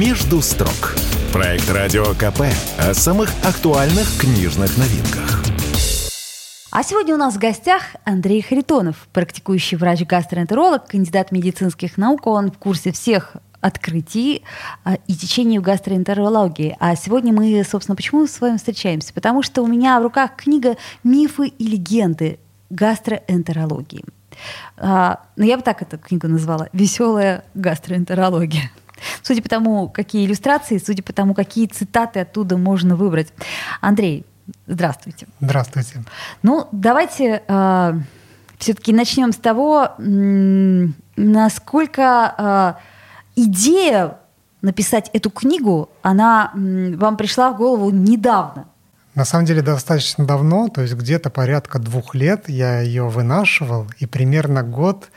«Между строк». Проект «Радио КП» о самых актуальных книжных новинках. А сегодня у нас в гостях Андрей Харитонов, практикующий врач-гастроэнтеролог, кандидат медицинских наук. Он в курсе всех открытий а, и течений в гастроэнтерологии. А сегодня мы, собственно, почему с вами встречаемся? Потому что у меня в руках книга «Мифы и легенды гастроэнтерологии». А, ну, я бы так эту книгу назвала «Веселая гастроэнтерология». Судя по тому, какие иллюстрации, судя по тому, какие цитаты оттуда можно выбрать. Андрей, здравствуйте. Здравствуйте. Ну, давайте э, все-таки начнем с того, насколько э, идея написать эту книгу, она вам пришла в голову недавно. На самом деле достаточно давно, то есть где-то порядка двух лет я ее вынашивал, и примерно год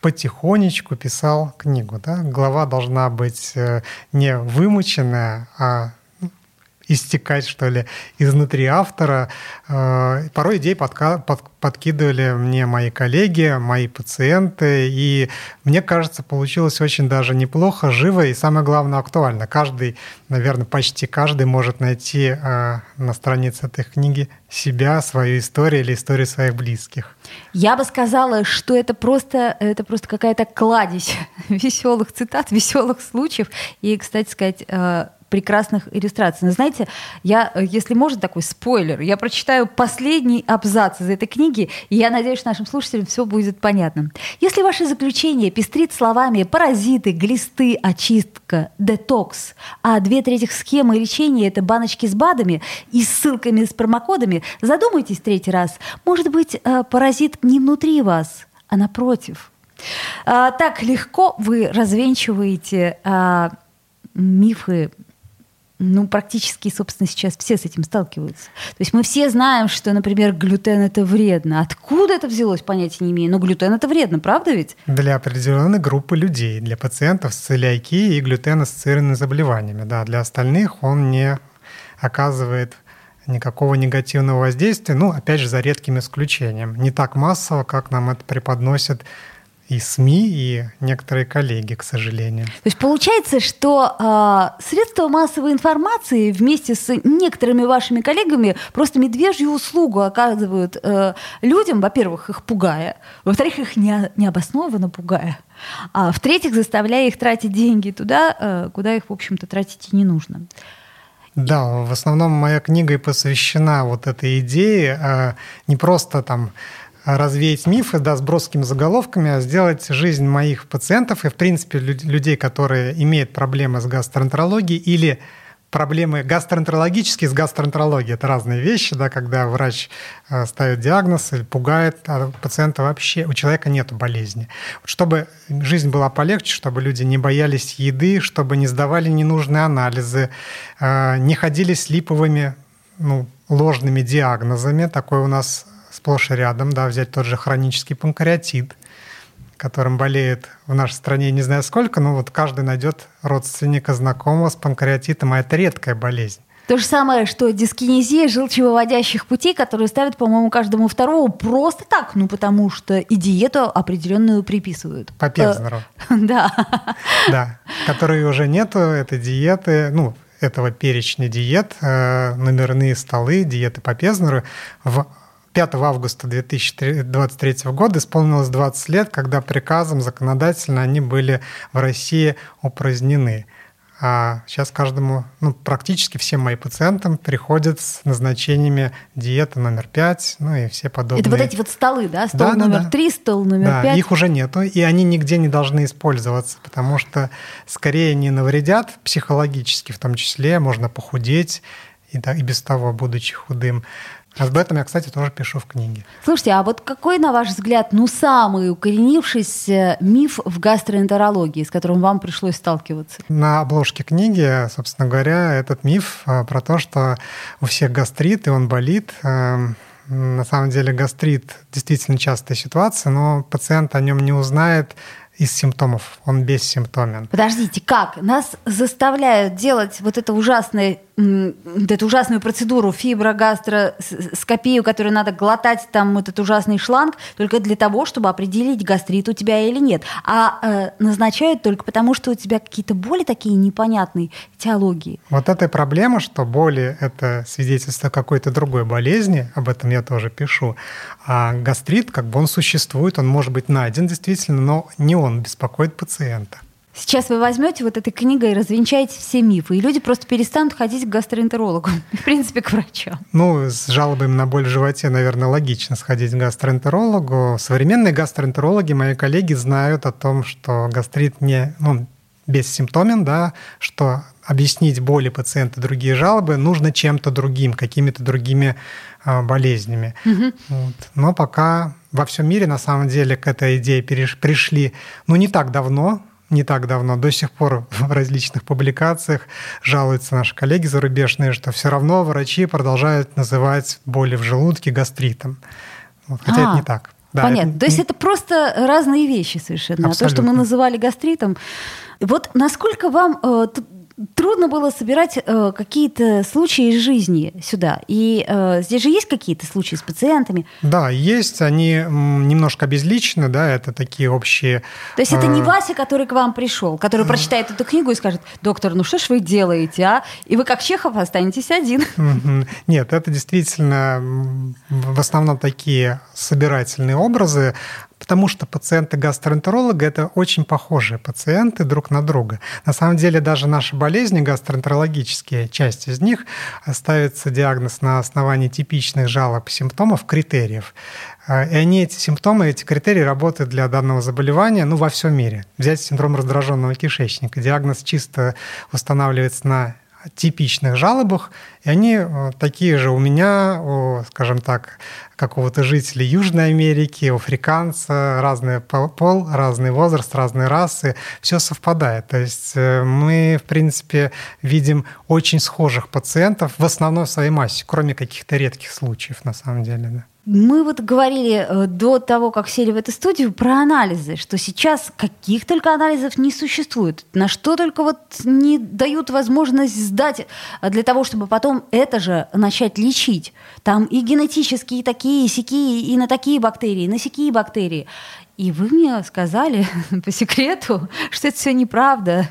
потихонечку писал книгу. Да? Глава должна быть э, не вымученная, а истекать, что ли, изнутри автора. Э, порой идеи подка- под- подкидывали мне мои коллеги, мои пациенты, и мне кажется, получилось очень даже неплохо, живо и, самое главное, актуально. Каждый, наверное, почти каждый может найти э, на странице этой книги себя, свою историю или историю своих близких. Я бы сказала, что это просто, это просто какая-то кладезь веселых цитат, веселых случаев. И, кстати сказать, э, прекрасных иллюстраций. Но знаете, я, э, если можно такой спойлер, я прочитаю последний абзац из этой книги, и я надеюсь, нашим слушателям все будет понятно. Если ваше заключение пестрит словами паразиты, глисты, очистка, детокс, а две трети схемы лечения – это баночки с БАДами и ссылками с промокодами, задумайтесь третий раз. Может быть, э, паразит не внутри вас, а напротив. А, так легко вы развенчиваете а, мифы ну, практически, собственно, сейчас все с этим сталкиваются. То есть мы все знаем, что, например, глютен это вредно. Откуда это взялось, понятия не имею. Но глютен это вредно, правда ведь? Для определенной группы людей, для пациентов с целиакией и глютеноассоциированными заболеваниями. Да, для остальных он не оказывает никакого негативного воздействия, ну, опять же, за редким исключением. Не так массово, как нам это преподносят и СМИ, и некоторые коллеги, к сожалению. То есть получается, что э, средства массовой информации вместе с некоторыми вашими коллегами просто медвежью услугу оказывают э, людям, во-первых, их пугая, во-вторых, их не, необоснованно пугая, а в-третьих, заставляя их тратить деньги туда, э, куда их, в общем-то, тратить и не нужно. Да, в основном моя книга и посвящена вот этой идее, э, не просто там развеять мифы, да, с броскими заголовками, а сделать жизнь моих пациентов и, в принципе, людей, которые имеют проблемы с гастроэнтерологией или проблемы гастроэнтерологические с гастроэнтерологией. Это разные вещи, да, когда врач э, ставит диагноз или пугает, а пациента вообще, у человека нет болезни. Чтобы жизнь была полегче, чтобы люди не боялись еды, чтобы не сдавали ненужные анализы, не ходили с липовыми ну, ложными диагнозами. Такое у нас сплошь и рядом, да, взять тот же хронический панкреатит, которым болеет в нашей стране не знаю сколько, но вот каждый найдет родственника, знакомого с панкреатитом, а это редкая болезнь. То же самое, что дискинезия желчевыводящих путей, которую ставят, по-моему, каждому второму просто так, ну потому что и диету определенную приписывают. По Певзнеру. Да. Да, которой уже нету, этой диеты, ну, этого перечня диет, э, номерные столы, диеты по Пезнеру в 5 августа 2023 года исполнилось 20 лет, когда приказом законодательно они были в России упразднены. А сейчас каждому, ну, практически всем моим пациентам приходят с назначениями диета номер 5, ну и все подобные. Это вот эти вот столы, да? Стол да, номер да, 3, стол номер да, 5. их уже нету, и они нигде не должны использоваться, потому что скорее они навредят психологически, в том числе можно похудеть, и, да, и без того, будучи худым. Об этом я, кстати, тоже пишу в книге. Слушайте, а вот какой, на ваш взгляд, ну, самый укоренившийся миф в гастроэнтерологии, с которым вам пришлось сталкиваться? На обложке книги, собственно говоря, этот миф а, про то, что у всех гастрит, и он болит. Эм, на самом деле гастрит действительно частая ситуация, но пациент о нем не узнает из симптомов, он бессимптомен. Подождите, как? Нас заставляют делать вот это ужасное эту ужасную процедуру фиброгастроскопию, которую надо глотать там этот ужасный шланг, только для того, чтобы определить, гастрит у тебя или нет. А э, назначают только потому, что у тебя какие-то боли такие непонятные, теологии. Вот эта проблема, что боли — это свидетельство какой-то другой болезни, об этом я тоже пишу. А гастрит, как бы он существует, он может быть найден действительно, но не он беспокоит пациента. Сейчас вы возьмете вот этой книгой и развенчаете все мифы, и люди просто перестанут ходить к гастроэнтерологу, в принципе, к врачу. Ну, с жалобами на боль в животе, наверное, логично сходить к гастроэнтерологу. Современные гастроэнтерологи, мои коллеги, знают о том, что гастрит не, ну, бессимптомен, да, что объяснить боли пациента другие жалобы нужно чем-то другим, какими-то другими э, болезнями. Угу. Вот. Но пока во всем мире на самом деле к этой идее пришли, ну не так давно, не так давно, до сих пор в различных публикациях жалуются наши коллеги зарубежные, что все равно врачи продолжают называть боли в желудке гастритом. Вот, хотя а, это не так. Да, понятно. Это... То есть это просто разные вещи совершенно. Абсолютно. А то, что мы называли гастритом. Вот насколько вам э, трудно было собирать э, какие-то случаи из жизни сюда. И э, здесь же есть какие-то случаи с пациентами? Да, есть. Они немножко обезличены, да, это такие общие... То есть это не э, Вася, который к вам пришел, который прочитает эту книгу и скажет, доктор, ну что ж вы делаете, а? И вы как Чехов останетесь один. Нет, это действительно в основном такие собирательные образы, потому что пациенты гастроэнтеролога – это очень похожие пациенты друг на друга. На самом деле даже наши болезни гастроэнтерологические, часть из них ставится диагноз на основании типичных жалоб, симптомов, критериев. А, и они, эти симптомы, эти критерии работают для данного заболевания ну, во всем мире. Взять синдром раздраженного кишечника. Диагноз чисто устанавливается на типичных жалобах, и они э, такие же у меня, у, скажем так, какого-то жителя Южной Америки, у африканца, разный пол, разный возраст, разные расы, все совпадает. То есть э, мы, в принципе, видим очень схожих пациентов в основной своей массе, кроме каких-то редких случаев, на самом деле. Да. Мы вот говорили э, до того, как сели в эту студию, про анализы, что сейчас каких только анализов не существует, на что только вот не дают возможность сдать э, для того, чтобы потом это же начать лечить. Там и генетические такие, и сякие, и на такие бактерии, и на сякие бактерии. И вы мне сказали по секрету, что это все неправда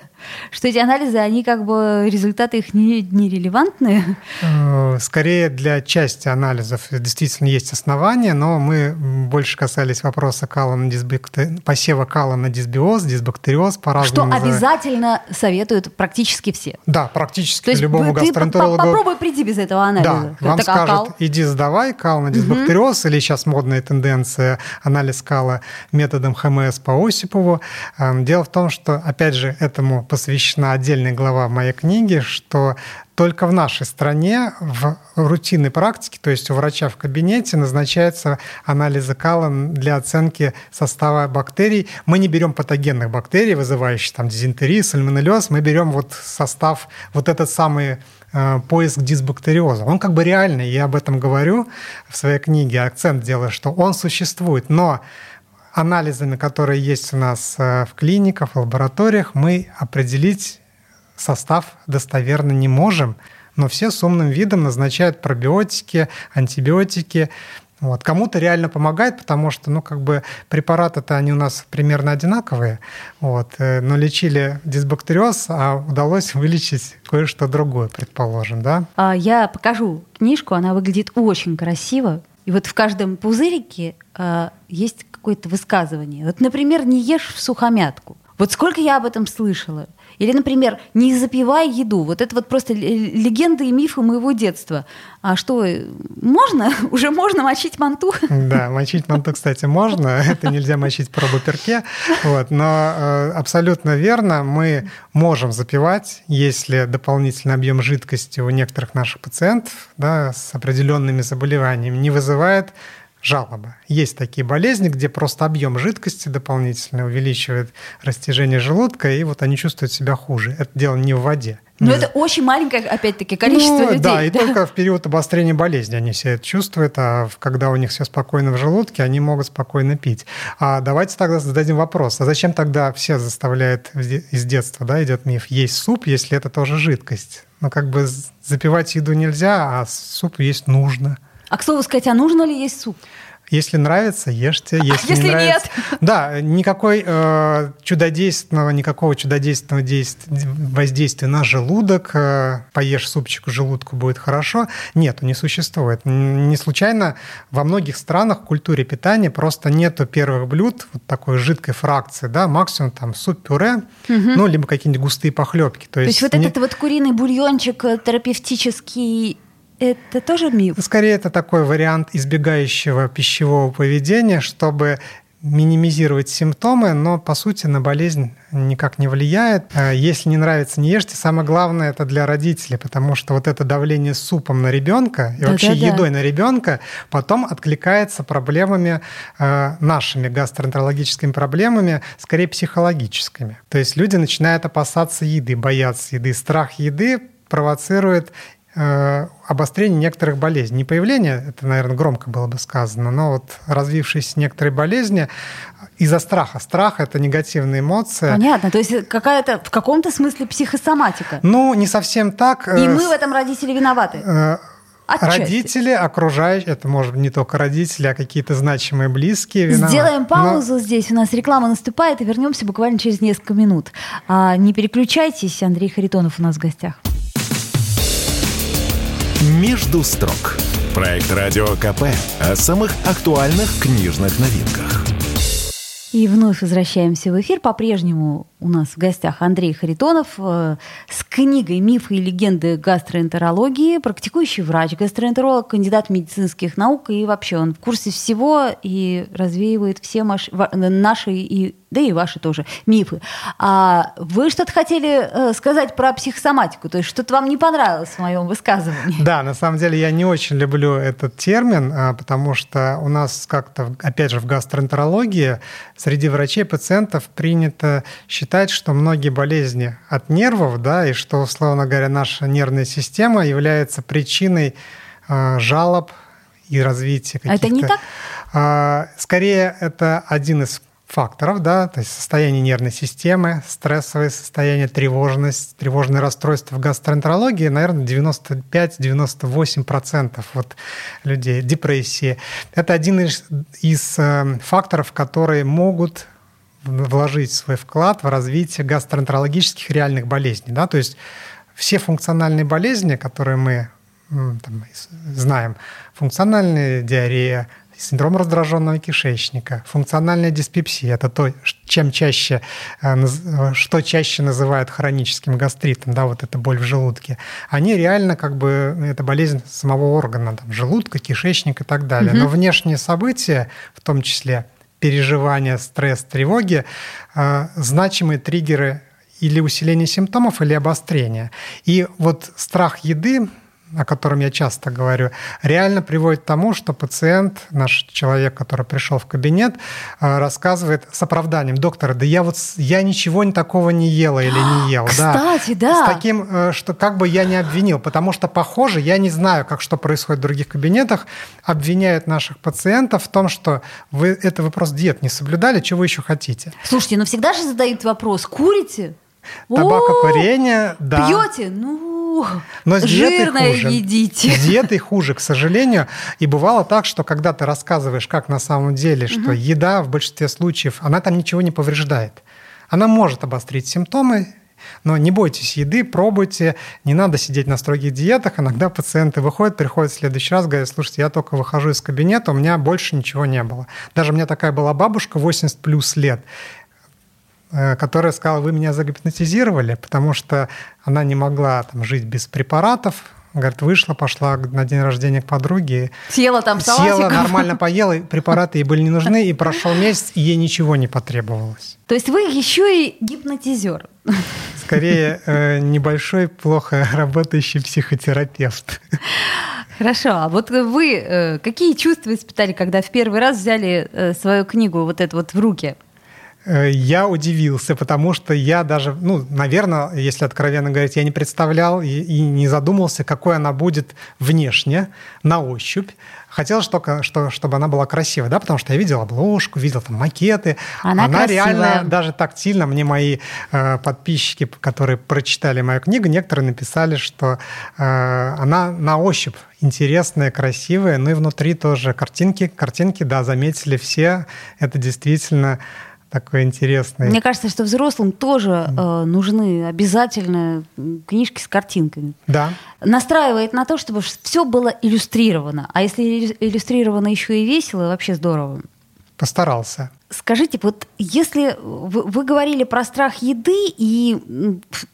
что эти анализы, они как бы, результаты их не, нерелевантны? Э, скорее для части анализов действительно есть основания, но мы больше касались вопроса кала на дисбакте... посева кала на дисбиоз, дисбактериоз по-разному. Что обязательно советуют практически все. Да, практически То есть любому ты гастроэнтерологу. попробуй приди без этого анализа. Да, вам скажут, кал? иди сдавай кал на дисбактериоз, угу. или сейчас модная тенденция анализ кала методом ХМС по Осипову. Эм, дело в том, что, опять же, этому посвящена отдельная глава в моей книге, что только в нашей стране в рутинной практике, то есть у врача в кабинете, назначается анализы кала для оценки состава бактерий. Мы не берем патогенных бактерий, вызывающих там дизентерию, сальмонеллез, мы берем вот состав, вот этот самый э, поиск дисбактериоза. Он как бы реальный, я об этом говорю в своей книге, акцент делаю, что он существует, но анализами, которые есть у нас э, в клиниках, в лабораториях, мы определить состав достоверно не можем, но все с умным видом назначают пробиотики, антибиотики. Вот. Кому-то реально помогает, потому что, ну, как бы препараты-то они у нас примерно одинаковые, вот, э, но лечили дисбактериоз, а удалось вылечить кое-что другое, предположим, да? А, я покажу книжку, она выглядит очень красиво, и вот в каждом пузырике э, есть какое-то высказывание. Вот, например, не ешь в сухомятку. Вот сколько я об этом слышала. Или, например, не запивай еду. Вот это вот просто легенды и мифы моего детства. А что, можно? Уже можно мочить манту? Да, мочить манту, кстати, можно. Это нельзя мочить по робоперке. Вот. Но э, абсолютно верно, мы можем запивать, если дополнительный объем жидкости у некоторых наших пациентов да, с определенными заболеваниями не вызывает жалоба. Есть такие болезни, где просто объем жидкости дополнительно увеличивает растяжение желудка, и вот они чувствуют себя хуже. Это дело не в воде. Но это очень маленькое, опять-таки, количество ну, людей. Да, и только в период обострения болезни они все это чувствуют, а когда у них все спокойно в желудке, они могут спокойно пить. А давайте тогда зададим вопрос, а зачем тогда все заставляют из детства, да, идет миф, есть суп, если это тоже жидкость? Ну, как бы запивать еду нельзя, а суп есть нужно. А к слову сказать, а нужно ли есть суп? Если нравится, ешьте. Если, а если не нравится... нет? Да, никакой э, чудодейственного, никакого чудодейственного действия, воздействия на желудок, э, поешь супчик желудку будет хорошо. Нет, не существует. Не случайно во многих странах в культуре питания просто нету первых блюд вот такой жидкой фракции, да, максимум там суп-пюре, угу. ну, либо какие-нибудь густые похлебки. То, То есть, есть вот не... этот вот куриный бульончик э, терапевтический это тоже миф? Скорее, это такой вариант избегающего пищевого поведения, чтобы минимизировать симптомы, но по сути на болезнь никак не влияет. А если не нравится, не ешьте. Самое главное это для родителей, потому что вот это давление супом на ребенка и да, вообще да, едой да. на ребенка потом откликается проблемами э, нашими гастроэнтерологическими проблемами, скорее психологическими. То есть люди начинают опасаться еды, бояться еды. Страх еды провоцирует обострение некоторых болезней. Не появление, это, наверное, громко было бы сказано, но вот развившиеся некоторые болезни из-за страха. Страх — это негативная эмоция. Понятно, то есть какая-то в каком-то смысле психосоматика. Ну, не совсем так. И мы в этом родители виноваты. Э, Отчасти. Родители, окружающие, это может быть не только родители, а какие-то значимые близкие. Виноваты. Сделаем паузу Но... здесь, у нас реклама наступает, и вернемся буквально через несколько минут. А, не переключайтесь, Андрей Харитонов у нас в гостях. «Между строк». Проект «Радио КП» о самых актуальных книжных новинках. И вновь возвращаемся в эфир. По-прежнему у нас в гостях Андрей Харитонов э, с книгой «Мифы и легенды гастроэнтерологии», практикующий врач, гастроэнтеролог, кандидат медицинских наук, и вообще он в курсе всего и развеивает все наши и да и ваши тоже мифы. А вы что-то хотели э, сказать про психосоматику, то есть что-то вам не понравилось в моем высказывании? Да, на самом деле я не очень люблю этот термин, а, потому что у нас как-то, опять же, в гастроэнтерологии среди врачей пациентов принято считать, что многие болезни от нервов, да, и что, условно говоря, наша нервная система является причиной э, жалоб и развития каких-то... А это не так? Э, скорее, это один из факторов, да, то есть состояние нервной системы, стрессовое состояние, тревожность, тревожные расстройства в гастроэнтерологии, наверное, 95-98% вот людей, депрессии. Это один из, из э, факторов, которые могут вложить свой вклад в развитие гастроэнтерологических реальных болезней. Да? То есть все функциональные болезни, которые мы там, знаем, функциональная диарея, синдром раздраженного кишечника, функциональная диспепсия – это то, чем чаще, э, что чаще называют хроническим гастритом, да, вот эта боль в желудке. Они реально как бы, это болезнь самого органа, там, желудка, кишечника и так далее. Угу. Но внешние события, в том числе переживания, стресс, тревоги, э, значимые триггеры или усиления симптомов, или обострения. И вот страх еды о котором я часто говорю, реально приводит к тому, что пациент, наш человек, который пришел в кабинет, э, рассказывает с оправданием, доктор, да я вот я ничего такого не ела или не ел. Кстати, да. С таким, э, что как бы я не обвинил, потому что, похоже, я не знаю, как что происходит в других кабинетах, обвиняют наших пациентов в том, что вы это вы просто диет не соблюдали, чего вы еще хотите. Слушайте, но всегда же задают вопрос, курите? Табакокурение, да. Пьете? Ну, но с жирное хуже. едите. С диетой хуже, к сожалению. И бывало так, что когда ты рассказываешь, как на самом деле, что угу. еда в большинстве случаев, она там ничего не повреждает. Она может обострить симптомы, но не бойтесь еды, пробуйте, не надо сидеть на строгих диетах. Иногда пациенты выходят, приходят в следующий раз, говорят, слушайте, я только выхожу из кабинета, у меня больше ничего не было. Даже у меня такая была бабушка, 80 плюс лет, которая сказала, вы меня загипнотизировали, потому что она не могла там, жить без препаратов, Говорит, вышла, пошла на день рождения к подруге. Съела там салатиков. Съела, нормально поела, и препараты ей были не нужны, и прошел месяц, и ей ничего не потребовалось. То есть вы еще и гипнотизер? Скорее, э, небольшой, плохо работающий психотерапевт. Хорошо, а вот вы э, какие чувства испытали, когда в первый раз взяли свою книгу вот эту вот в руки? Э, я удивился, потому что я даже, ну, наверное, если откровенно говорить, я не представлял и, и не задумался, какой она будет внешне, на ощупь. Хотелось только, что, чтобы она была красивая, да, потому что я видел обложку, видел там макеты. Она, она реально даже тактильно. Мне мои э, подписчики, которые прочитали мою книгу, некоторые написали, что э, она на ощупь интересная, красивая, ну и внутри тоже картинки. Картинки, да, заметили все. Это действительно такой интересный. Мне кажется, что взрослым тоже э, нужны обязательно книжки с картинками. Да. Настраивает на то, чтобы все было иллюстрировано. А если иллюстрировано еще и весело, вообще здорово. Постарался. Скажите, вот если вы, вы говорили про страх еды и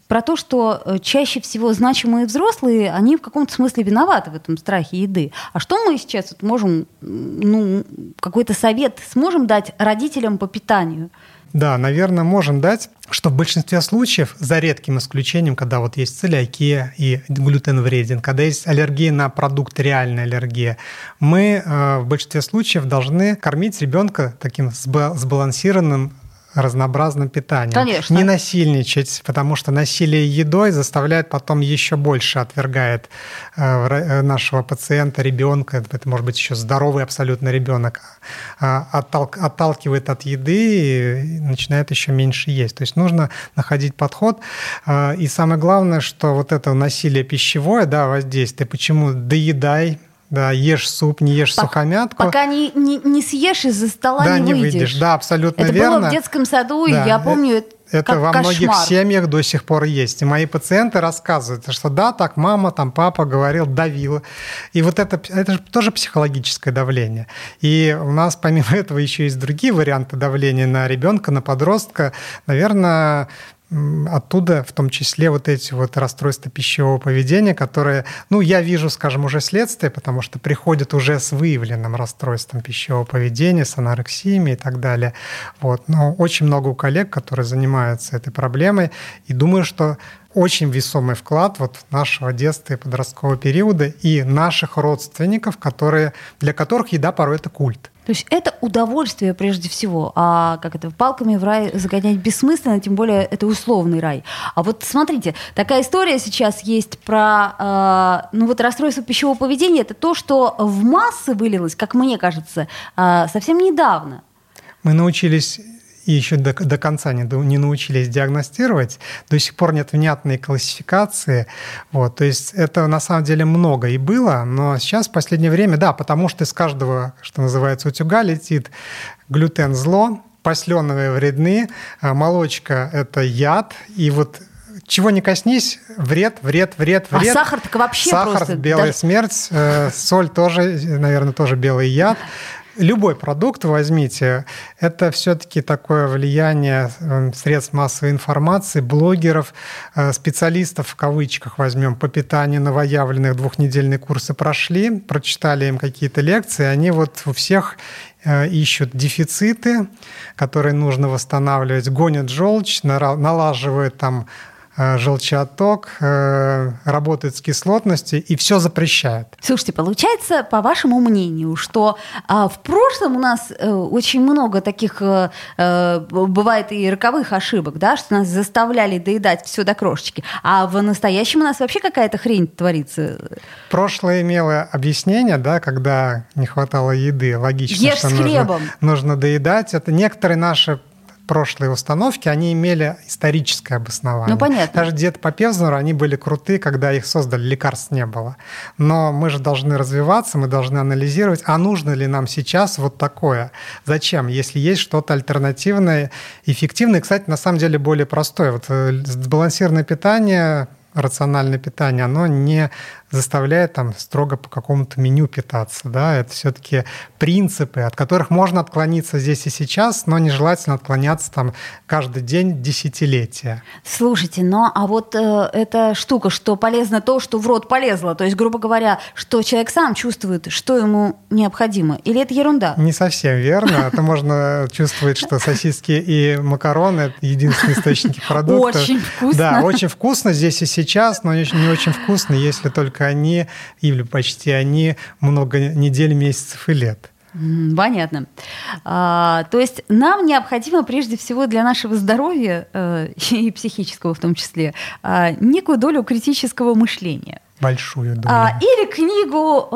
про то, что э, чаще всего значимые взрослые, они в каком-то смысле виноваты в этом страхе еды. А что мы сейчас вот можем, ну, какой-то совет сможем дать родителям по питанию? Да, наверное, можем дать, что в большинстве случаев, за редким исключением, когда вот есть целиакия и глютен вреден, когда есть аллергия на продукт, реальная аллергия, мы э, в большинстве случаев должны кормить ребенка таким сбалансированным разнообразным питанием. Конечно. Не насильничать, потому что насилие едой заставляет потом еще больше отвергает э, э, нашего пациента, ребенка, это может быть еще здоровый абсолютно ребенок, а, отталкивает от еды и начинает еще меньше есть. То есть нужно находить подход. А, и самое главное, что вот это насилие пищевое, да, воздействие, почему доедай, да, ешь суп, не ешь Пок- сухомятку. Пока не, не, не съешь из-за стола, да, не, не выйдешь. Да, абсолютно это верно. Это было в детском саду, да. я помню, это это во кошмар. многих семьях до сих пор есть. И мои пациенты рассказывают, что да, так мама, там папа говорил, давил. И вот это, это же тоже психологическое давление. И у нас помимо этого еще есть другие варианты давления на ребенка, на подростка. Наверное, оттуда в том числе вот эти вот расстройства пищевого поведения, которые, ну, я вижу, скажем, уже следствие, потому что приходят уже с выявленным расстройством пищевого поведения, с анорексиями и так далее. Вот. Но очень много у коллег, которые занимаются этой проблемой, и думаю, что очень весомый вклад вот нашего детства и подросткового периода и наших родственников, которые, для которых еда порой это культ. То есть это удовольствие прежде всего, а как это палками в рай загонять бессмысленно, тем более это условный рай. А вот смотрите, такая история сейчас есть про э, ну вот расстройство пищевого поведения. Это то, что в массы вылилось, как мне кажется, э, совсем недавно. Мы научились и еще до, до конца не, не научились диагностировать, до сих пор нет внятной классификации. Вот, то есть это на самом деле много и было, но сейчас в последнее время, да, потому что из каждого, что называется, утюга летит глютен зло, посленовые вредны, а молочка – это яд, и вот чего не коснись, вред, вред, вред, вред. А сахар так вообще Сахар, просто... белая да. смерть, э, соль тоже, наверное, тоже белый яд любой продукт возьмите, это все-таки такое влияние эм, средств массовой информации, блогеров, э, специалистов в кавычках возьмем по питанию новоявленных двухнедельные курсы прошли, прочитали им какие-то лекции, они вот у всех э, ищут дефициты, которые нужно восстанавливать, гонят желчь, налаживают там желчеотток, э, работает с кислотностью и все запрещает. Слушайте, получается, по вашему мнению, что а, в прошлом у нас а, очень много таких бывает и роковых ошибок, да, что нас заставляли доедать все до крошечки, а в настоящем у нас вообще какая-то хрень творится. Прошлое имело объяснение, да, когда не хватало еды, логично, Ешь что нужно, нужно доедать. Это некоторые наши прошлые установки, они имели историческое обоснование. Ну, понятно. Даже дед по Певзнеру, они были крутые, когда их создали, лекарств не было. Но мы же должны развиваться, мы должны анализировать, а нужно ли нам сейчас вот такое? Зачем? Если есть что-то альтернативное, эффективное, кстати, на самом деле более простое. Вот э, сбалансированное питание рациональное питание, оно не заставляет там строго по какому-то меню питаться. Да? Это все-таки принципы, от которых можно отклониться здесь и сейчас, но нежелательно отклоняться там каждый день десятилетия. Слушайте, ну а вот э, эта штука, что полезно то, что в рот полезло, то есть, грубо говоря, что человек сам чувствует, что ему необходимо, или это ерунда? Не совсем верно. Это можно чувствовать, что сосиски и макароны – это единственные источники продуктов. Очень вкусно. Да, очень вкусно здесь и сейчас, но не очень вкусно, если только они, или почти они, много недель, месяцев и лет. Понятно. А, то есть нам необходимо прежде всего для нашего здоровья э, и психического в том числе э, некую долю критического мышления. Большую долю. А, или книгу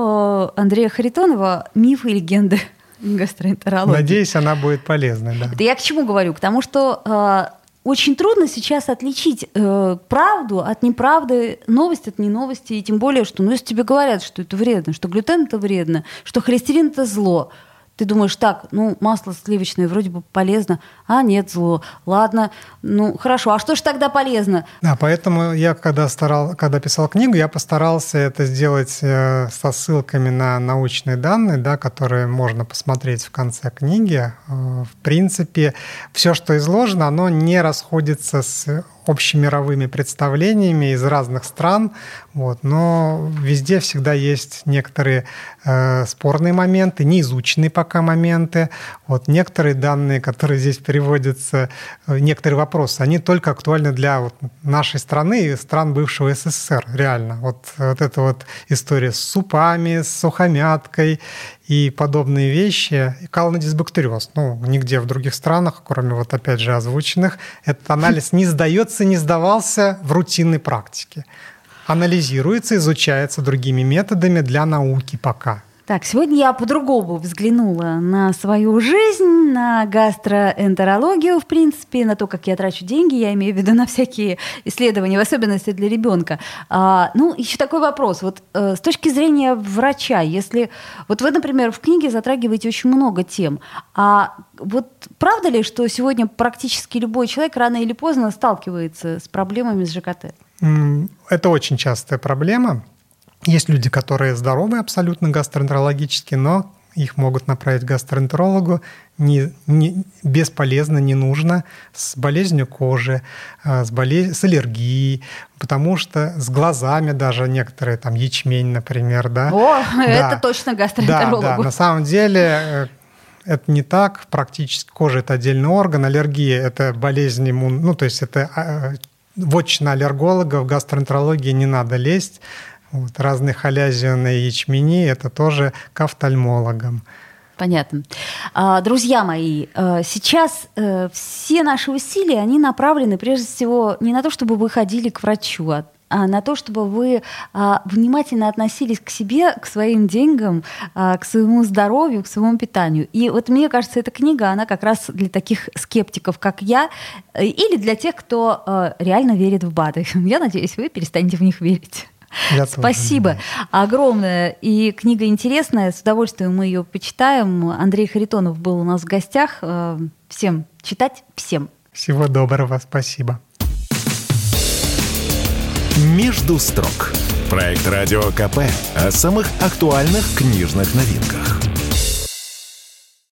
э, Андрея Харитонова «Мифы и легенды гастроэнтерологии». Надеюсь, она будет полезной. Да. Это я к чему говорю? К тому, что э, очень трудно сейчас отличить э, правду от неправды, новость от неновости, и тем более, что, ну, если тебе говорят, что это вредно, что глютен это вредно, что холестерин это зло, ты думаешь, так, ну, масло сливочное вроде бы полезно, а нет, зло. Ладно, ну, хорошо, а что же тогда полезно? Да, поэтому я, когда, старал, когда писал книгу, я постарался это сделать э, со ссылками на научные данные, да, которые можно посмотреть в конце книги. Э, в принципе, все, что изложено, оно не расходится с общемировыми представлениями из разных стран, вот, но везде всегда есть некоторые э, спорные моменты, неизученные пока моменты. Вот, некоторые данные, которые здесь переводятся, э, некоторые вопросы, они только актуальны для вот, нашей страны и стран бывшего СССР, реально. Вот, вот эта вот история с супами, с сухомяткой и подобные вещи. Калнодисбактериоз. Ну, нигде в других странах, кроме вот опять же озвученных, этот анализ не сдается, не сдавался в рутинной практике. Анализируется, изучается другими методами для науки пока. Так, сегодня я по-другому взглянула на свою жизнь, на гастроэнтерологию, в принципе, на то, как я трачу деньги, я имею в виду на всякие исследования, в особенности для ребенка. А, ну, еще такой вопрос. Вот э, с точки зрения врача, если... Вот вы, например, в книге затрагиваете очень много тем, а вот правда ли, что сегодня практически любой человек рано или поздно сталкивается с проблемами с ЖКТ? Это очень частая проблема. Есть люди, которые здоровы абсолютно гастроэнтерологически, но их могут направить к гастроэнтерологу не, не, бесполезно, не нужно, с болезнью кожи, а, с, болез... с аллергией, потому что с глазами даже некоторые, там ячмень, например, да. О, да. это точно гастроэнтерологу. Да, да, на самом деле э, это не так, практически кожа – это отдельный орган, аллергия – это болезнь иммун... ну, то есть это а, вотчина аллергологов, в гастроэнтерологии не надо лезть, вот, разные халязионные ячмени – это тоже к офтальмологам. Понятно. А, друзья мои, э, сейчас э, все наши усилия, они направлены прежде всего не на то, чтобы вы ходили к врачу, а, а на то, чтобы вы а, внимательно относились к себе, к своим деньгам, к своему здоровью, к своему питанию. И вот мне кажется, эта книга, она как раз для таких скептиков, как я, э, или для тех, кто реально верит в БАДы. Я надеюсь, вы перестанете в них верить. Я Спасибо тоже, да. огромное. И книга интересная, с удовольствием мы ее почитаем. Андрей Харитонов был у нас в гостях. Э, всем читать, всем. Всего доброго, спасибо. «Между строк» – проект Радио КП о самых актуальных книжных новинках.